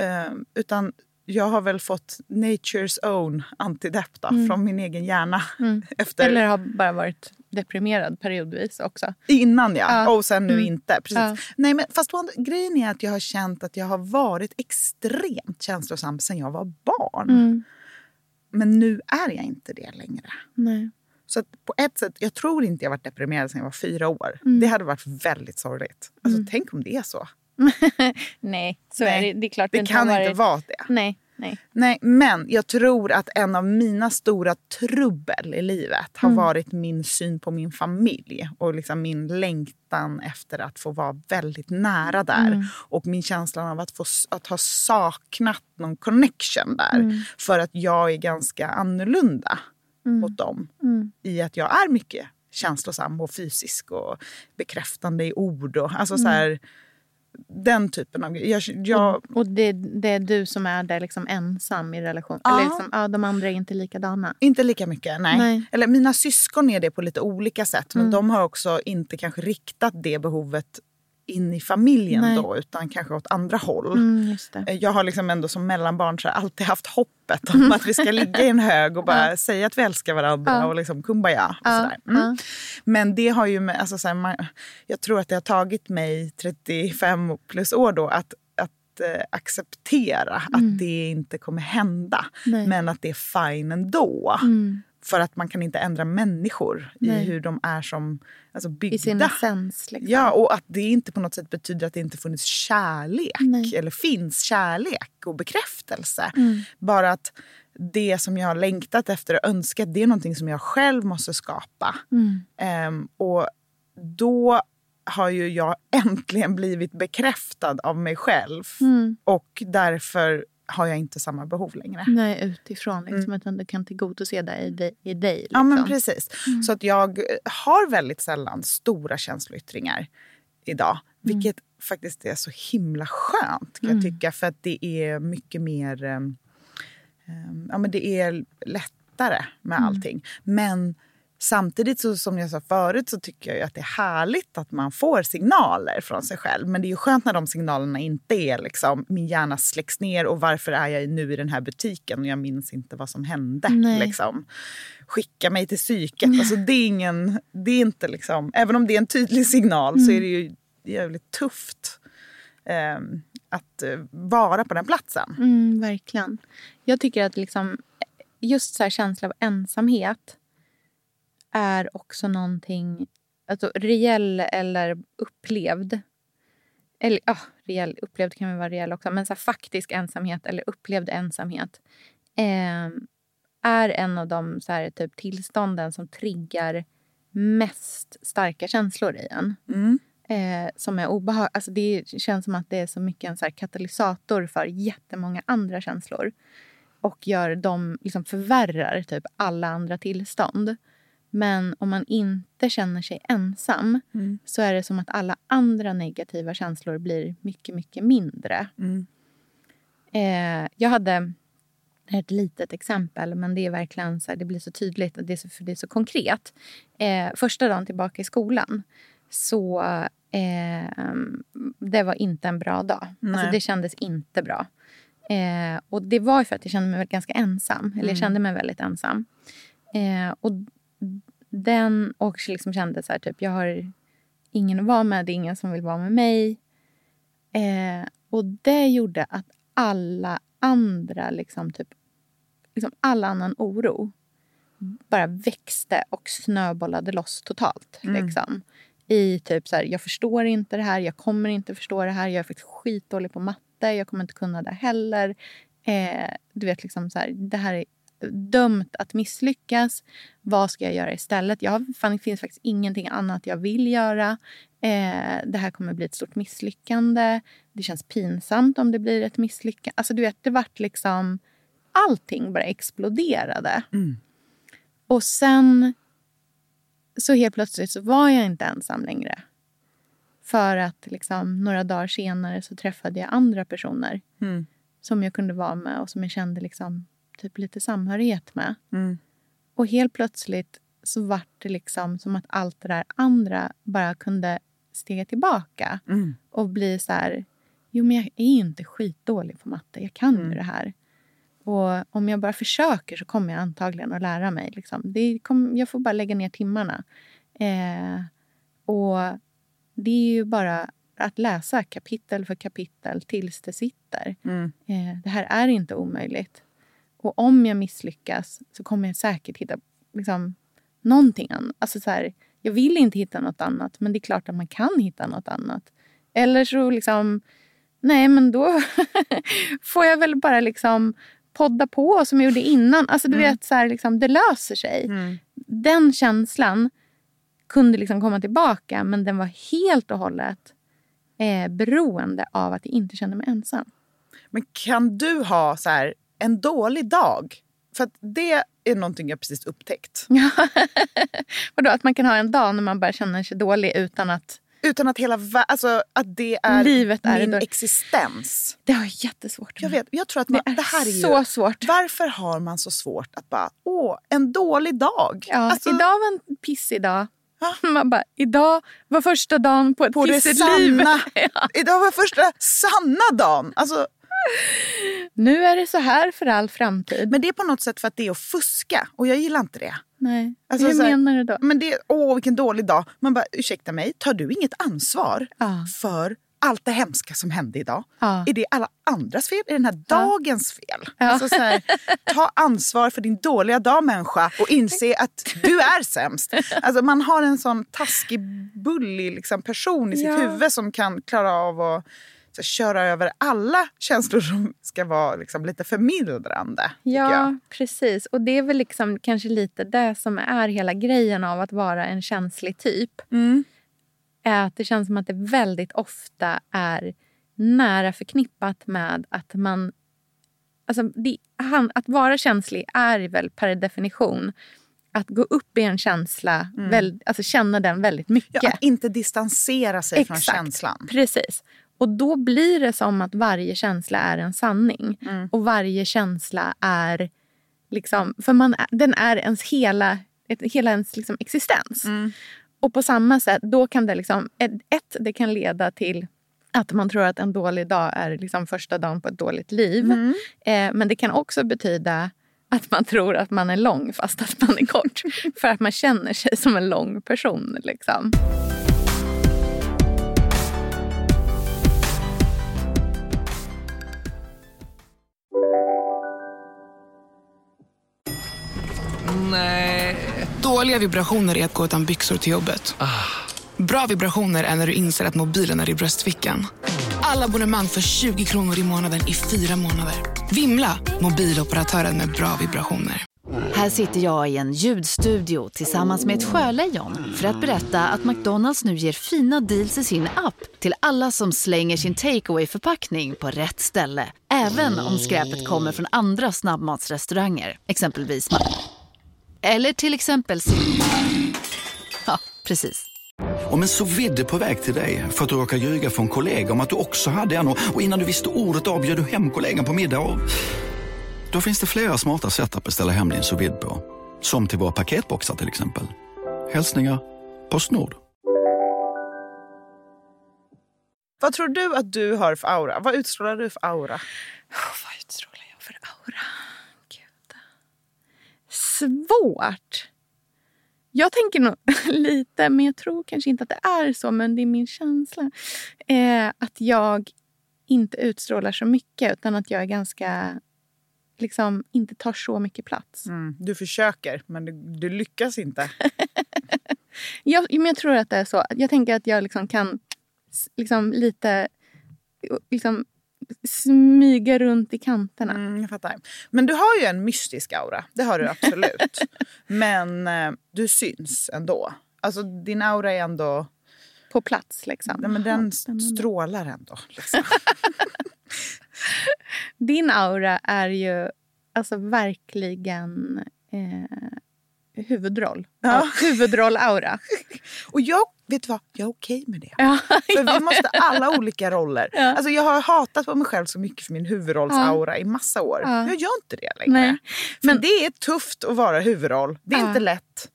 Uh, utan jag har väl fått nature's own antidepp mm. från min egen hjärna. Mm. Efter... Eller har bara varit deprimerad periodvis också. Innan ja, ja. och sen nu mm. inte. Precis. Ja. Nej, men fast grejen är att jag har känt att jag har varit extremt känslosam sen jag var barn. Mm. Men nu är jag inte det längre. Nej. Så på ett sätt, jag tror inte jag varit deprimerad sen jag var fyra år. Mm. Det hade varit väldigt sorgligt. Alltså, mm. Tänk om det är så. nej, så nej, är det. Det, är klart det kan varit... inte vara det. Nej, nej. nej, men jag tror att en av mina stora trubbel i livet har mm. varit min syn på min familj och liksom min längtan efter att få vara väldigt nära där. Mm. Och min känsla av att, få, att ha saknat någon connection där. Mm. För att jag är ganska annorlunda mm. mot dem. Mm. I att jag är mycket känslosam och fysisk och bekräftande i ord. Och, alltså så här, den typen av. Jag, jag... Och, och det, det, är du som är där liksom ensam i relation? Ja. Eller liksom, ja, de andra är inte likadana? Inte lika mycket, nej. nej. Eller mina syskon är det på lite olika sätt. Men mm. de har också inte kanske riktat det behovet in i familjen Nej. då, utan kanske åt andra håll. Mm, eh, jag har liksom ändå som mellanbarn så alltid haft hoppet om mm. att vi ska ligga i en hög och bara ja. säga att vi älskar varandra ja. och liksom kumbaya. Och ja. Mm. Men det har ju med, alltså, så man, jag tror att det har tagit mig 35 plus år då att att eh, acceptera mm. att det inte kommer hända. Nej. Men att det är fine ändå. Mm. För att man kan inte ändra människor Nej. i hur de är som alltså byggda. I sin essens. Liksom. Ja, och att det inte på något sätt betyder att det inte funnits kärlek. Nej. Eller finns kärlek och bekräftelse. Mm. Bara att det som jag har längtat efter och önskat, det är någonting som jag själv måste skapa. Mm. Um, och då har ju jag äntligen blivit bekräftad av mig själv. Mm. Och därför har jag inte samma behov längre. Nej, utifrån. Liksom, mm. Utan du kan tillgodose det i dig. I dig liksom. Ja, men liksom. precis. Mm. Så att jag har väldigt sällan stora känsloyttringar idag. Mm. Vilket faktiskt är så himla skönt kan jag mm. tycka. För att det är mycket mer... Um, ja, men det är lättare med mm. allting. Men Samtidigt så, som jag sa förut så tycker jag att det är härligt att man får signaler från sig själv. Men det är ju skönt när de signalerna inte är liksom min hjärna släcks ner och varför är jag nu i den här butiken och jag minns inte vad som hände. Liksom. Skicka mig till psyket. Alltså, det är ingen, det är inte liksom, även om det är en tydlig signal mm. så är det ju jävligt tufft eh, att vara på den platsen. Mm, verkligen. Jag tycker att liksom, just så här känsla av ensamhet är också någonting alltså, reell eller upplevd. Eller ja, reell, upplevd kan väl vara reell också. Men så här, faktisk ensamhet eller upplevd ensamhet eh, är en av de så här, typ, tillstånden som triggar mest starka känslor i en. Mm. Eh, som är obehag alltså Det känns som att det är så mycket en så katalysator för jättemånga andra känslor. Och gör dem, liksom förvärrar typ alla andra tillstånd. Men om man inte känner sig ensam mm. så är det som att alla andra negativa känslor blir mycket, mycket mindre. Mm. Eh, jag hade ett litet exempel, men det är verkligen så här, det blir så tydligt. Det är så, för det är så konkret. Eh, första dagen tillbaka i skolan så eh, det var inte en bra dag. Alltså, det kändes inte bra. Eh, och det var för att jag kände mig ganska ensam. Eller jag mm. kände mig väldigt ensam. Eh, och den och liksom kände så här, typ, jag har ingen att vara med, det är ingen som vill vara med mig. Eh, och det gjorde att alla andra, liksom, typ, liksom all annan oro bara växte och snöbollade loss totalt. Mm. Liksom. I typ så här, jag förstår inte det här, jag kommer inte förstå det här, jag är faktiskt skitdålig på matte, jag kommer inte kunna det heller. Eh, du vet, liksom så här, det här är dömt att misslyckas. Vad ska jag göra istället? Jag fan, det finns faktiskt ingenting annat jag vill göra. Eh, det här kommer bli ett stort misslyckande. Det känns pinsamt om det blir ett misslyckande. Alltså, du vet, det vart liksom... Allting bara exploderade. Mm. Och sen så helt plötsligt så var jag inte ensam längre. För att liksom, några dagar senare så träffade jag andra personer mm. som jag kunde vara med och som jag kände liksom, typ lite samhörighet med. Mm. Och helt plötsligt så var det liksom som att allt det där andra bara kunde stega tillbaka mm. och bli så här... Jo, men jag är inte skitdålig på matte. Jag kan mm. det här. Och om jag bara försöker så kommer jag antagligen att lära mig. Liksom. Det kom, jag får bara lägga ner timmarna. Eh, och det är ju bara att läsa kapitel för kapitel tills det sitter. Mm. Eh, det här är inte omöjligt. Och om jag misslyckas så kommer jag säkert hitta liksom, någonting annat. Alltså, så här, jag vill inte hitta något annat, men det är klart att man kan hitta något annat. Eller så liksom, nej men då får jag väl bara liksom podda på som jag gjorde innan. Alltså du mm. vet, så här, liksom, det löser sig. Mm. Den känslan kunde liksom komma tillbaka, men den var helt och hållet eh, beroende av att jag inte kände mig ensam. Men kan du ha så här, en dålig dag. För det är någonting jag precis upptäckt. Vadå, att man kan ha en dag när man bara känner sig dålig utan att... Utan att hela alltså att det är Livet är min existens. Det har jag jättesvårt med. Jag vet, jag tror att man, det, är det här är så ju, svårt. Varför har man så svårt att bara, åh, en dålig dag. Ja, alltså, idag var en pissig dag. Man bara, idag var första dagen på ett på pissigt liv. ja. Idag var första sanna dagen. Alltså, nu är det så här för all framtid. Men det är på något sätt för att det är att fuska och jag gillar inte det. Nej. Alltså, Hur här, menar du då? Men det, åh vilken dålig dag. Man bara, ursäkta mig, tar du inget ansvar ah. för allt det hemska som hände idag? Ah. Är det alla andras fel? Är det den här dagens fel? Ja. Alltså, så här, ta ansvar för din dåliga dag människa och inse att du är sämst. Alltså, man har en sån taskig, bullig liksom, person i sitt ja. huvud som kan klara av att så, köra över alla känslor som ska vara liksom, lite förmildrande. Ja, precis. Och det är väl liksom kanske lite det som är hela grejen av att vara en känslig typ. Mm. Är att det känns som att det väldigt ofta är nära förknippat med att man alltså, det, han, att vara känslig är väl per definition att gå upp i en känsla, mm. väl, alltså känna den väldigt mycket. Ja, att inte distansera sig Exakt, från känslan. Precis. Och då blir det som att varje känsla är en sanning. Mm. Och varje känsla är liksom, för man, den är ens hela, hela ens liksom existens. Mm. Och på samma sätt, då kan det liksom, ett, det kan leda till att man tror att en dålig dag är liksom första dagen på ett dåligt liv. Mm. Eh, men det kan också betyda att man tror att man är lång fast att man är kort. För att man känner sig som en lång person. Liksom. Dåliga vibrationer är att gå utan byxor till jobbet. Ah. Bra vibrationer är när du inser att mobilen är i bröstfickan. Alla abonnemang för 20 kronor i månaden i fyra månader. Vimla! Mobiloperatören med bra vibrationer. Här sitter jag i en ljudstudio tillsammans med ett sjölejon för att berätta att McDonalds nu ger fina deals i sin app till alla som slänger sin takeaway förpackning på rätt ställe. Även om skräpet kommer från andra snabbmatsrestauranger, exempelvis Eller till exempel Ja, precis. Om en så vidde på väg till dig för att du råkar ljuga från kollega om att du också hade en och innan du visste ordet av du hem kollegan på middag och... Då finns det flera smarta sätt att beställa hem din sous på. Som till våra paketboxar till exempel. Hälsningar Postnord. Vad tror du att du har för aura? Vad utstrålar du för aura? Oh, vad utstrålar jag för aura? Svårt. Jag tänker nog lite, men jag tror kanske inte att det är så, men det är min känsla. Eh, att jag inte utstrålar så mycket utan att jag är ganska liksom inte tar så mycket plats. Mm, du försöker, men du, du lyckas inte. jag, men jag tror att det är så. Jag tänker att jag liksom kan liksom lite liksom, smyga runt i kanterna. Mm, jag fattar. Men du har ju en mystisk aura. Det har du absolut. men eh, du syns ändå. Alltså din aura är ändå... På plats liksom. Nej, men den strålar ändå. Liksom. Din aura är ju alltså verkligen eh, huvudroll. Ja. Huvudroll-aura. Och jag, vet du vad, jag är okej med det. Ja, för vi måste alla olika roller. Ja. Alltså jag har hatat på mig själv så mycket för min huvudrollsaura i massa år. Jag gör inte det längre. Nej. Men det är tufft att vara huvudroll. Det är inte lätt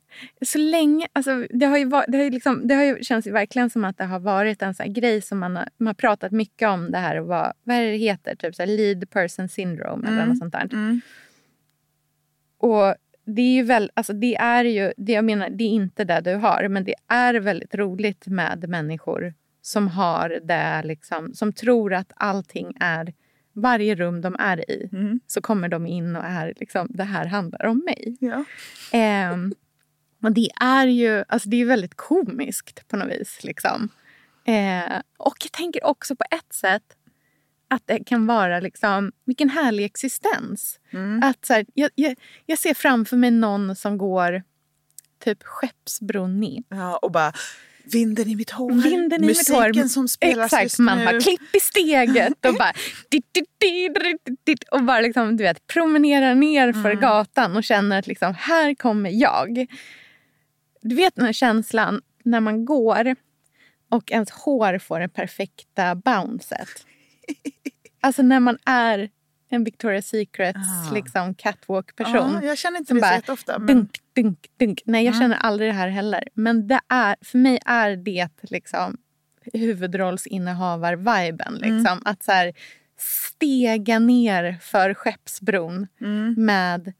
så länge, alltså, det har ju, var, det har ju, liksom, det har ju känts verkligen som att det har varit en sån grej som man har, man har pratat mycket om det här och vad, vad är det heter? Typ så lead person syndrome mm. eller något sånt där. Mm. Och det är ju väl, alltså det är ju, det jag menar, det är inte det du har, men det är väldigt roligt med människor som har det, liksom, som tror att allting är varje rum de är i mm. så kommer de in och är liksom, det här handlar om mig. Ja. Um, och det är ju alltså det är väldigt komiskt på något vis. Liksom. Eh, och jag tänker också på ett sätt att det kan vara liksom, vilken härlig existens. Mm. Att så här, jag, jag, jag, ser framför mig någon som går typ Skeppsbron ner. Ja, och bara Vinden i mitt hår, Vinden i musiken mitt hår. som spelas Exakt, just man har klipp i steget och bara, och bara liksom, du vet, promenerar ner för mm. gatan och känner att liksom, här kommer jag. Du vet den här känslan när man går och ens hår får det perfekta bouncet. Alltså när man är en Victoria's Secrets ah. liksom, catwalk-person. Ah, jag känner inte det bara, så ofta. Men... Dunk, dunk, dunk. Nej, jag mm. känner aldrig det här heller. Men det är, för mig är det liksom huvudrollsinnehavar-viben. Liksom. Mm. Att så här, stega ner för Skeppsbron mm. med...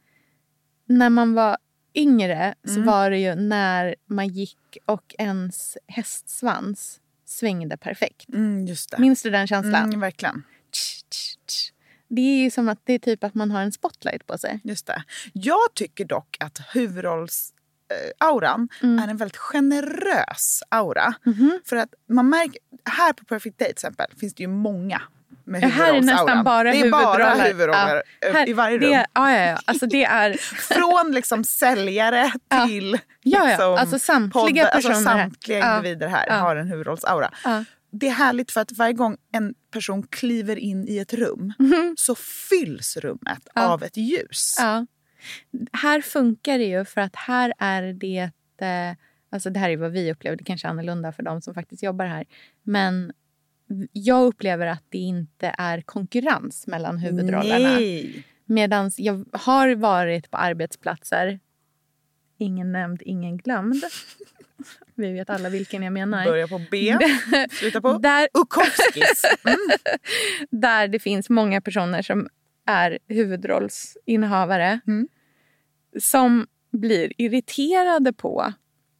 När man var yngre så mm. var det ju när man gick och ens hästsvans svängde perfekt. Mm, just det. Minns du den känslan? Det är ju som att det är typ att man har en spotlight på sig. Just det. Jag tycker dock att huvudrollsauran mm. är en väldigt generös aura. Mm -hmm. För att man märker, här på Perfect Day till exempel finns det ju många med ja, Här är nästan bara Det är bara huvudroller ja, här, i varje rum. Det, ja, ja, ja. Alltså det är... Från liksom säljare till ja. Ja, ja. Liksom alltså samtliga podd, alltså personer. Alltså samtliga individer här har en huvudrollsaura. Det är härligt för att varje gång en person kliver in i ett rum Mhm. så fylls rummet Ja. av ett ljus. Ja. Här funkar det ju för att här är det... eh, Alltså det här är vad vi upplever. Det kanske är annorlunda för de som faktiskt jobbar här. Men jag upplever att det inte är konkurrens mellan huvudrollerna. Medan jag har varit på arbetsplatser, ingen nämnd, ingen glömd. Vi vet alla vilken jag menar. Börja på B, sluta på Där, Ukowskis. Mm. där det finns många personer som är huvudrollsinnehavare Mm. som blir irriterade på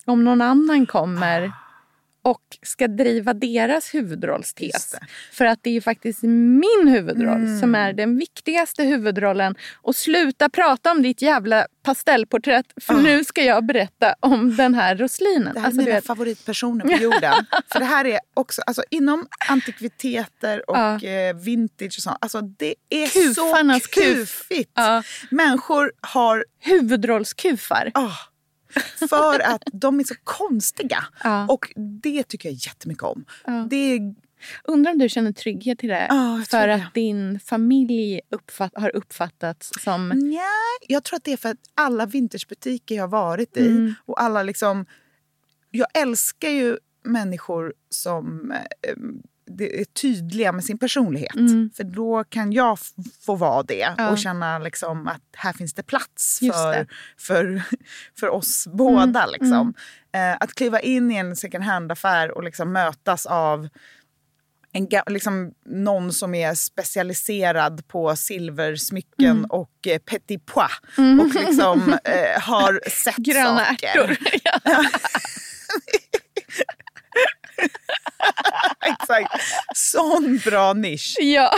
om någon annan kommer Ah. Och ska driva deras huvudrollstes. För att det är ju faktiskt min huvudroll Mm. som är den viktigaste huvudrollen. Och sluta prata om ditt jävla pastellporträtt för Ah. nu ska jag berätta om den här roslinen. Det här är Alltså, mina vet- favoritpersoner på jorden. För det här är också, alltså inom antikviteter och Ja. eh, vintage och sånt. Alltså det är Kufarnas så kuf. kufigt. Ja. Människor har, Huvudrollskufar. ah, för att de är så konstiga. Ja. Och det tycker jag jättemycket om. Ja. Det är, Undrar om du känner trygghet i det? Ja, jag för att din familj uppfatt, har uppfattats som... nja, jag tror att det är för att alla vintagebutiker jag har varit i Mm. och alla liksom... Jag älskar ju människor som eh, det är tydliga med sin personlighet. Mm. För då kan jag få vara det Ja. och känna liksom att här finns det plats för, det. för, för oss båda. Mm, Liksom. Eh, att kliva in i en second hand-affär och liksom mötas av en, liksom, någon som är specialiserad på silversmycken Mm. och eh, petit pois och liksom eh, har sett Gröna saker. ärtor. Exakt. Sån bra nisch. ja.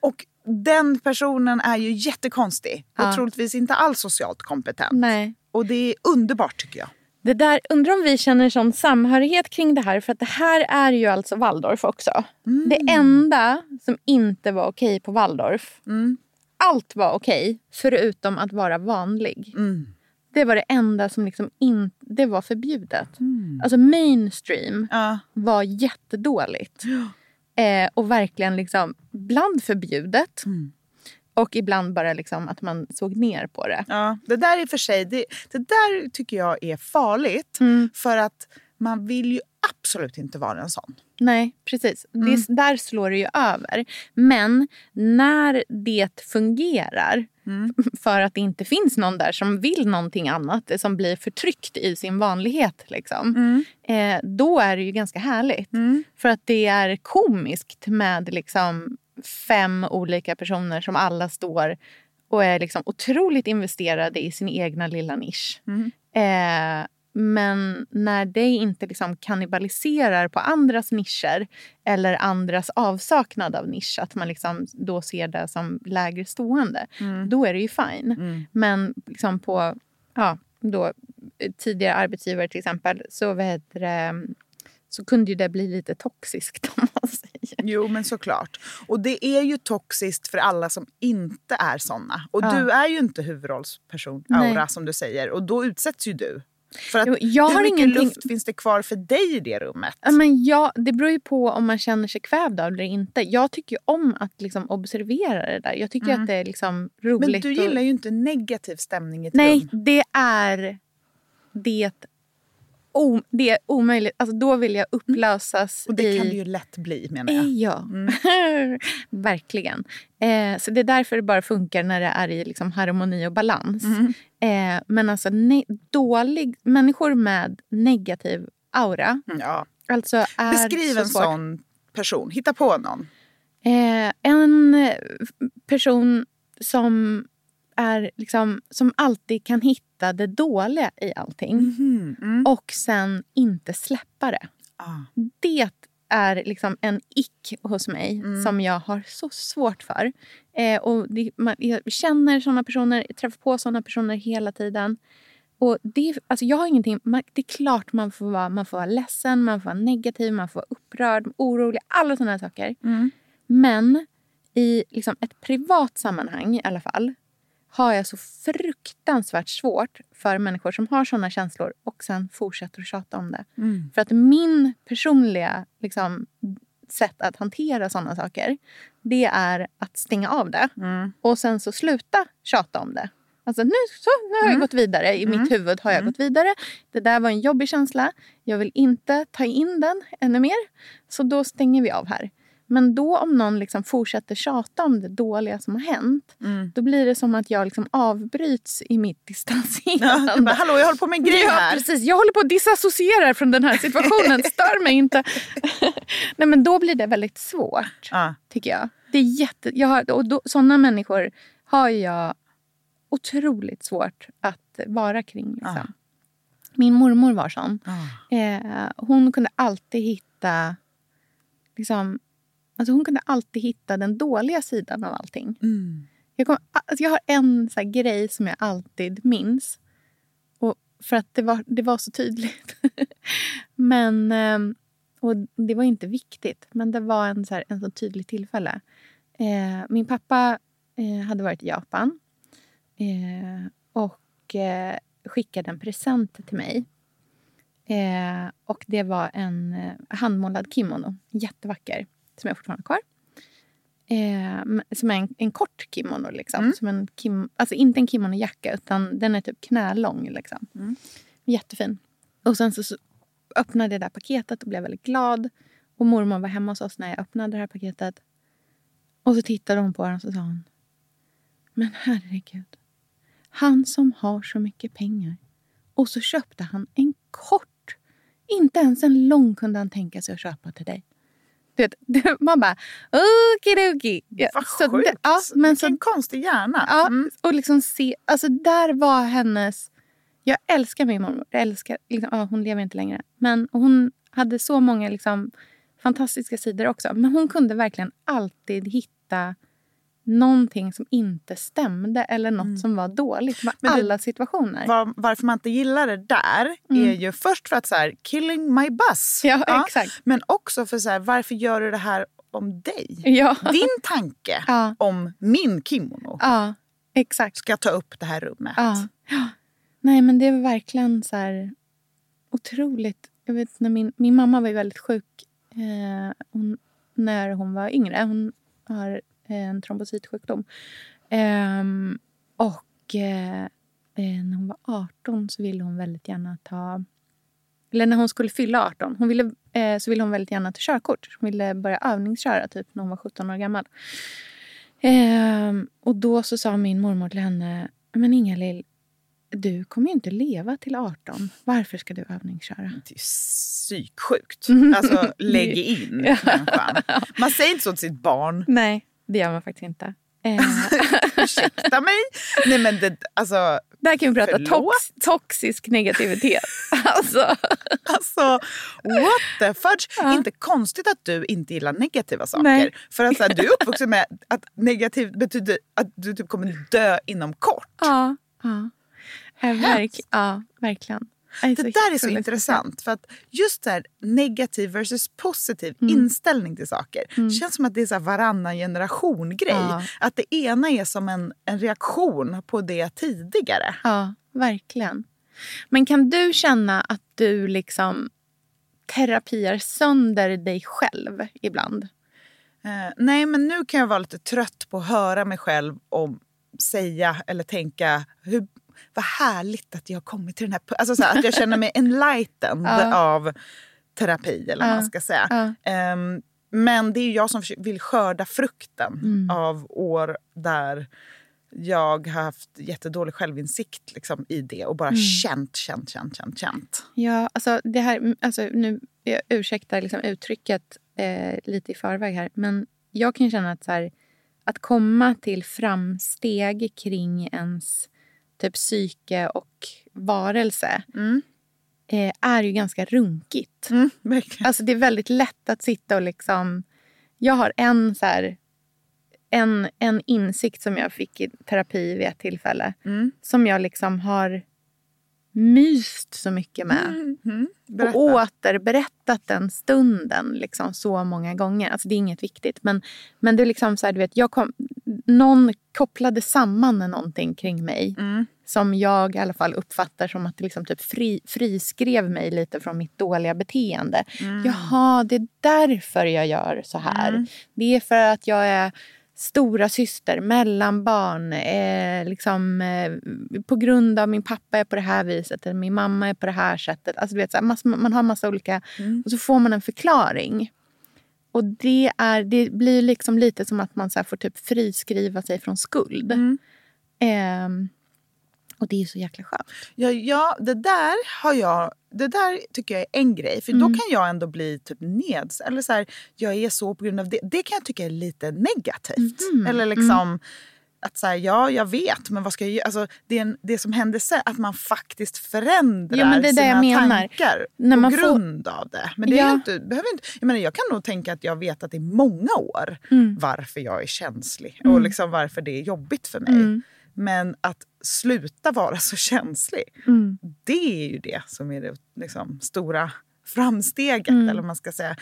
Och den personen är ju jättekonstig och Ja. troligtvis inte alls socialt kompetent. Nej. Och det är underbart tycker jag. Det där, undrar om vi känner sån samhörighet kring det här. För att det här är ju alltså Waldorf också. Mm. Det enda som inte var okej på Waldorf. Mm. Allt var okej förutom att vara vanlig. Mm. Det var det enda som liksom inte det var förbjudet. Alltså mainstream Ja. var jättedåligt. Eh, och verkligen liksom ibland förbjudet. Mm. Och ibland bara liksom att man såg ner på det. Ja, det där är för sig, det, det där tycker jag är farligt. Mm. För att man vill ju absolut inte vara en sån. Nej, precis. Mm. Det, där slår det ju över. Men när det fungerar Mm. för att det inte finns någon där som vill någonting annat, som blir förtryckt i sin vanlighet, liksom, Mm. eh, då är det ju ganska härligt. För att det är komiskt med liksom fem olika personer som alla står och är liksom otroligt investerade i sin egna lilla nisch. Mm. Eh, men när det inte liksom kannibaliserar på andras nischer eller andras avsaknad av nisch, att man liksom då ser det som lägre stående, då är det ju fine. Mm. Men liksom på ja, då, eh, tidigare arbetsgivare till exempel så, vad så kunde ju det bli lite toxiskt om man säger. Jo, men såklart. Och det är ju toxiskt för alla som inte är såna. Och Ja. du är ju inte huvudrollsperson, Nej. Aura, som du säger. Och då utsätts ju du. För att jag hur har mycket ingenting- luft finns det kvar för dig i det rummet? Men ja, det beror ju på om man känner sig kvävd av det eller inte. Jag tycker om att liksom observera det där. Jag tycker Mm. att det är liksom roligt. Men du gillar och... ju inte negativ stämning i ett Nej, rum. det är det, o... det är omöjligt. Alltså, då vill jag upplösas Och det i... kan det ju lätt bli menar jag. Ja, Mm. verkligen. Eh, så det är därför det bara funkar när det är i liksom harmoni och balans. Mm. Eh, men alltså dålig, människor med negativ aura. Ja. Alltså är Beskriv en svårt. sån person. Hitta på någon. Eh, en eh, person som, är liksom, som alltid kan hitta det dåliga i allting. Mhm, mm. Och sen inte släppa det. Ah. Det är liksom en ick hos mig Mm. som jag har så svårt för. Eh, och det, man, jag känner såna personer, träffar på såna personer hela tiden. Och det, alltså jag har ingenting, man, det är klart man får, vara, man får vara ledsen, man får vara negativ, man får vara upprörd, orolig, alla såna här saker. Mm. Men i liksom ett privat sammanhang i alla fall har jag så fruktansvärt svårt för människor som har såna känslor och sen fortsätter att tjata om det. Mm. För att min personliga liksom, sätt att hantera såna saker det är att stänga av det Mm. och sen så sluta tjata om det. Alltså nu, så, nu har jag Mm. gått vidare. I mitt huvud har jag gått vidare. Det där var en jobbig känsla. Jag vill inte ta in den ännu mer. Så då stänger vi av här. Men då om någon liksom fortsätter tjata om det dåliga som har hänt. Mm. Då blir det som att jag liksom avbryts i mitt Ja, distanserande. du bara, Hallå, jag håller på med en grej Ja, här. precis. Jag håller på att disassociera från den här situationen. Stör mig inte. Nej, men då blir det väldigt svårt, Ja. tycker jag. Det är jätte, jag har, och då, sådana människor har jag otroligt svårt att vara kring. Liksom. Ja. Min mormor var sån. Ja. Eh, hon kunde alltid hitta... Liksom, alltså hon kunde alltid hitta den dåliga sidan av allting. Mm. Jag, kom, alltså jag har en så grej som jag alltid minns. Och för att det var, det var så tydligt. men, ehm, och det var inte viktigt, men det var en så, här, en så tydlig tillfälle. Eh, min pappa eh, hade varit i Japan eh, och eh, skickade en present till mig. Eh, och det var en eh, handmålad kimono, jättevacker, som jag fortfarande har kvar. Eh, som är en, en kort kimono. Liksom. Mm. Som en kim, alltså inte en kimonojacka, utan den är typ knälång. Liksom. Mm. Jättefin. Och sen så, så öppnade jag det där paketet och blev väldigt glad. Och mormor var hemma hos oss när jag öppnade det här paketet. Och så tittade hon på den och så sa hon. Men herregud. Han som har så mycket pengar. Och så köpte han en kort. Inte ens en lång kunde han tänka sig att köpa till dig. Vet, man bara okidoki. Ja, Vad så sjukt. det- Ja, men så Vilken konstig hjärna. Ja, Mm. och liksom se, alltså där var hennes... Jag älskar min mormor. Jag älskar, liksom, ja, hon lever inte längre. Men hon hade så många liksom, fantastiska sidor också. Men hon kunde verkligen alltid hitta någonting som inte stämde eller något som var dåligt Mm. Men alla situationer. Var, varför man inte gillar det där är ju först för att så här, killing my buzz. Mm. Ja, exakt. Men också för så här, varför gör du det här om dig? Ja. Din tanke Ja. om min kimono ja, exakt. ska ta upp det här rummet. Ja. Ja. Nej, men det var verkligen så här otroligt. Jag vet när min, min mamma var ju väldigt sjuk eh, hon, när hon var yngre. Hon har en trombocytsjukdom. Ehm, och eh, eh, när hon var 18 så ville hon väldigt gärna ta... Eller när hon skulle fylla 18 hon ville, eh, så ville hon väldigt gärna ta körkort. Hon ville börja övningsköra typ när hon var 17 år gammal. Ehm, och då så sa min mormor till henne, men Inga-Lill, du kommer ju inte leva till 18. Varför ska du övningsköra? Det är psyksjukt. Alltså lägg in människan. Man säger inte så till sitt barn. Nej, det gör man faktiskt inte. Eh, Ursäkta mig. Nej men det, alltså, där kan vi prata tox, toxisk negativitet. alltså, alltså what the fudge. Ja. Inte konstigt att du inte gillar negativa saker. Nej. För att så här, du är uppvuxen med att negativt betyder att du typ kommer dö inom kort. ja, ja. Eh, verk, ja, verkligen. Det där är så intressant. För att just så här, negativ versus positiv Mm. inställning till saker. Det känns som att det är så varannan generation-grej. Ja. Att det ena är som en, en reaktion på det tidigare. Ja, verkligen. Men kan du känna att du liksom terapiar sönder dig själv ibland? Eh, nej, men nu kan jag vara lite trött på att höra mig själv om säga eller tänka hur, vad härligt att jag har kommit till den här alltså så här, Att jag känner mig enlightened Ja. av terapi eller vad man ska säga. Ehm, men det är jag som vill skörda frukten Mm. av år där jag har haft jättedålig självinsikt liksom, i det och bara Mm. känt, känt, känt, känt, känt. Ja, alltså det här, alltså nu, jag ursäktar liksom uttrycket eh, lite i förväg här, men jag kan känna att så här, att komma till framsteg kring ens typ psyke och varelse Mm. eh, är ju ganska runkigt. Mm. Alltså det är väldigt lätt att sitta och liksom... Jag har en så här, en, en insikt som jag fick i terapi vid ett tillfälle. Mm. Som jag liksom har myst så mycket med. Mm, mm. Och Berätta. återberättat den stunden liksom så många gånger. Alltså det är inget viktigt. Men, men det är liksom så här, du vet, jag kom, någon kopplade samman någonting kring mig. Mm. Som jag i alla fall uppfattar som att det liksom typ fri, friskrev mig lite från mitt dåliga beteende. Mm. Jaha, det är därför jag gör så här. Mm. Det är för att jag är stora syster, mellanbarn. Eh, liksom, eh, på grund av min pappa är på det här viset eller min mamma är på det här sättet. Alltså, du vet, så här, mass, man har massa olika... Mm. Och så får man en förklaring. Och det, är, det blir liksom lite som att man så här får typ friskriva sig från skuld. Mm. Ehm, och det är så jäkla skönt. Ja, ja, det där har jag... Det där tycker jag är en grej. För då Mm. kan jag ändå bli typ neds... Eller så här, jag är så på grund av det. Det kan jag tycka är lite negativt. Mhm. Eller liksom... Att så här, ja, jag vet, men vad ska jag göra? Alltså, det, är en, det som händer sen, att man faktiskt förändrar Ja, men det är sina jag menar. tankar När på man får- grund av det. Men det är Ja. ju inte, behöver inte, jag, menar, jag kan nog tänka att jag vet att det är många år Mm. varför jag är känslig Mm. och liksom varför det är jobbigt för mig. Men att sluta vara så känslig, Mm. det är ju det som är det liksom, stora framsteget. Mm. Eller man ska säga.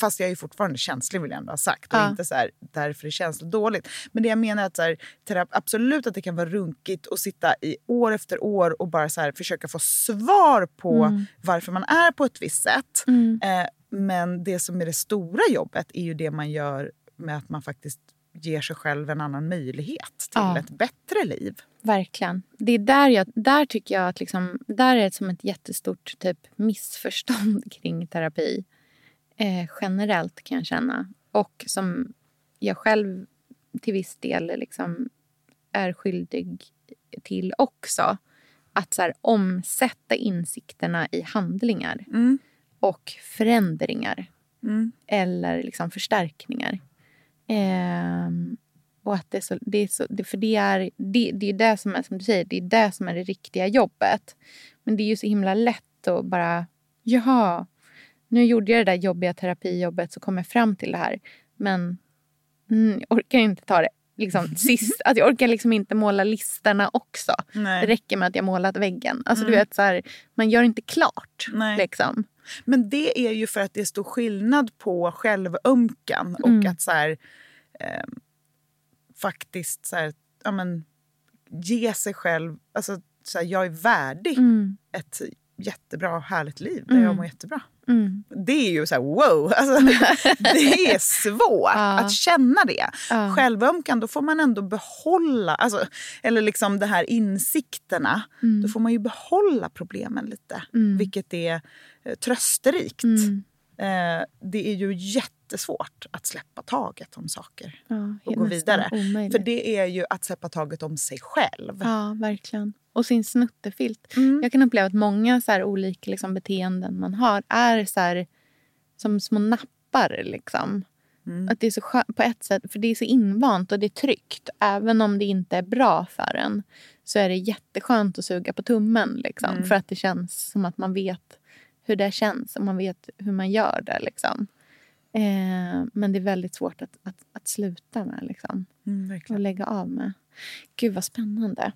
Fast jag är fortfarande känslig vill jag ändå ha sagt. Och Ja. inte så här, därför är känsligt dåligt. Men det jag menar är att så här, absolut att det kan vara runkigt att sitta i år efter år och bara så här, försöka få svar på Mm. varför man är på ett visst sätt. Mm. Eh, men det som är det stora jobbet är ju det man gör med att man faktiskt ger sig själv en annan möjlighet till Ja. ett bättre liv. Verkligen. Det är där, jag, där tycker jag att liksom, där är det som ett jättestort typ, missförstånd kring terapi. Eh, generellt kan jag känna. Och som jag själv till viss del liksom är skyldig till också. Att så här, omsätta insikterna i handlingar Mm. och förändringar Mm. eller liksom förstärkningar. Eh, och att det är så, det är så, det, för det är det, det är det som är som du säger, det är det som är det riktiga jobbet. Men det är ju så himla lätt att bara, jaha, nu gjorde jag det där jobbiga terapijobbet så kom jag fram till det här. Men mm, jag orkar inte ta det liksom, sist. Att jag orkar liksom inte måla listorna också. Nej. Det räcker med att jag målat väggen. Alltså du Mm. vet så här, man gör inte klart. Nej. Liksom. Men det är ju för att det är stor skillnad på självömkan och Mm. att så här, eh, faktiskt så här, ja, men, ge sig själv... Alltså, så här, jag är värdig Mm. ett jättebra, härligt liv där Mm. jag mår jättebra. Mm. Det är ju så här, wow! Alltså, det är svårt Ja. att känna det. Ja. Självömkan, då får man ändå behålla, alltså, eller liksom det här insikterna. Mm. Då får man ju behålla problemen lite, Mm. vilket är eh, trösterikt. Mm. Eh, det är ju jättesvårt att släppa taget om saker Ja, och gå vidare. omöjligt. För det är ju att släppa taget om sig själv. Ja, verkligen. Och sin snuttefilt. Mm. Jag kan uppleva att många så här olika liksom, beteenden man har är så här, som små nappar. Liksom. Mm. Att det är så skönt på ett sätt, för det är så invant och det är tryggt. Även om det inte är bra för en så är det jätteskönt att suga på tummen. Liksom, Mm. För att det känns som att man vet hur det känns och man vet hur man gör det. Liksom. Eh, men det är väldigt svårt att, att, att sluta med. Liksom, Mm, och lägga av med. Gud vad spännande.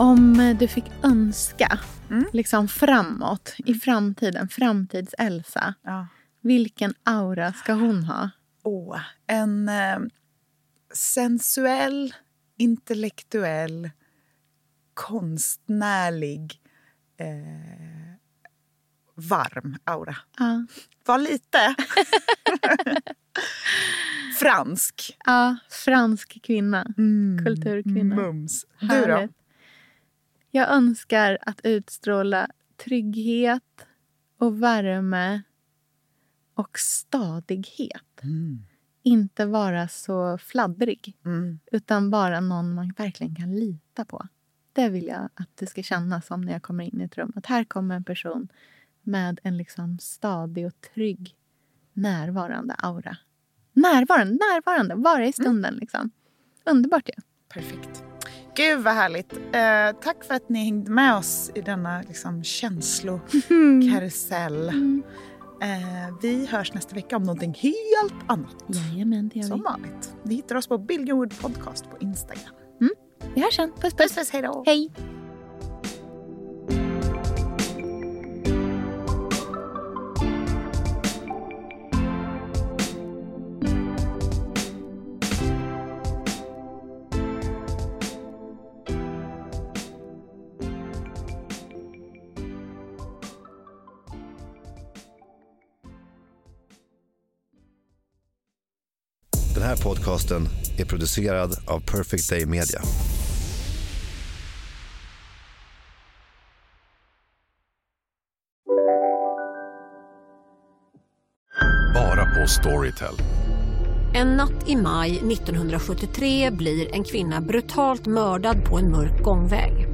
Om du fick önska Mm. liksom framåt, i framtiden, framtids-Elsa. Ja. Vilken aura ska hon ha? Åh, en eh, sensuell, intellektuell, konstnärlig, eh, varm aura. Ja, Var lite fransk. ja fransk kvinna. Kulturkvinna. Mums. Du då? Jag önskar att utstråla trygghet och värme och stadighet. Mm. Inte vara så fladdrig, Mm. utan bara någon man verkligen kan lita på. Det vill jag att det ska kännas som när jag kommer in i ett rum. Att här kommer en person med en liksom stadig och trygg närvarande aura. Närvarande, närvarande, vara i stunden. Liksom. Underbart ju. Perfekt. Gud vad härligt. Eh, tack för att ni hängde med oss i denna liksom, känslokarusell. Eh, vi hörs nästa vecka om någonting helt annat. Jajamän, det gör Som vi. vanligt. Ni hittar oss på Billgrenwood Podcast på Instagram. Vi hörs sen. Puss, puss. Puss puss, hej då. Hej. Podcasten är producerad av Perfect Day Media. Bara på Storytel. En natt i maj 1973 blir en kvinna brutalt mördad på en mörk gångväg.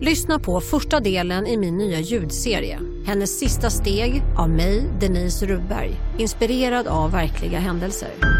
Lyssna på första delen i min nya ljudserie. Hennes sista steg av mig, Denise Rubberg. Inspirerad av verkliga händelser.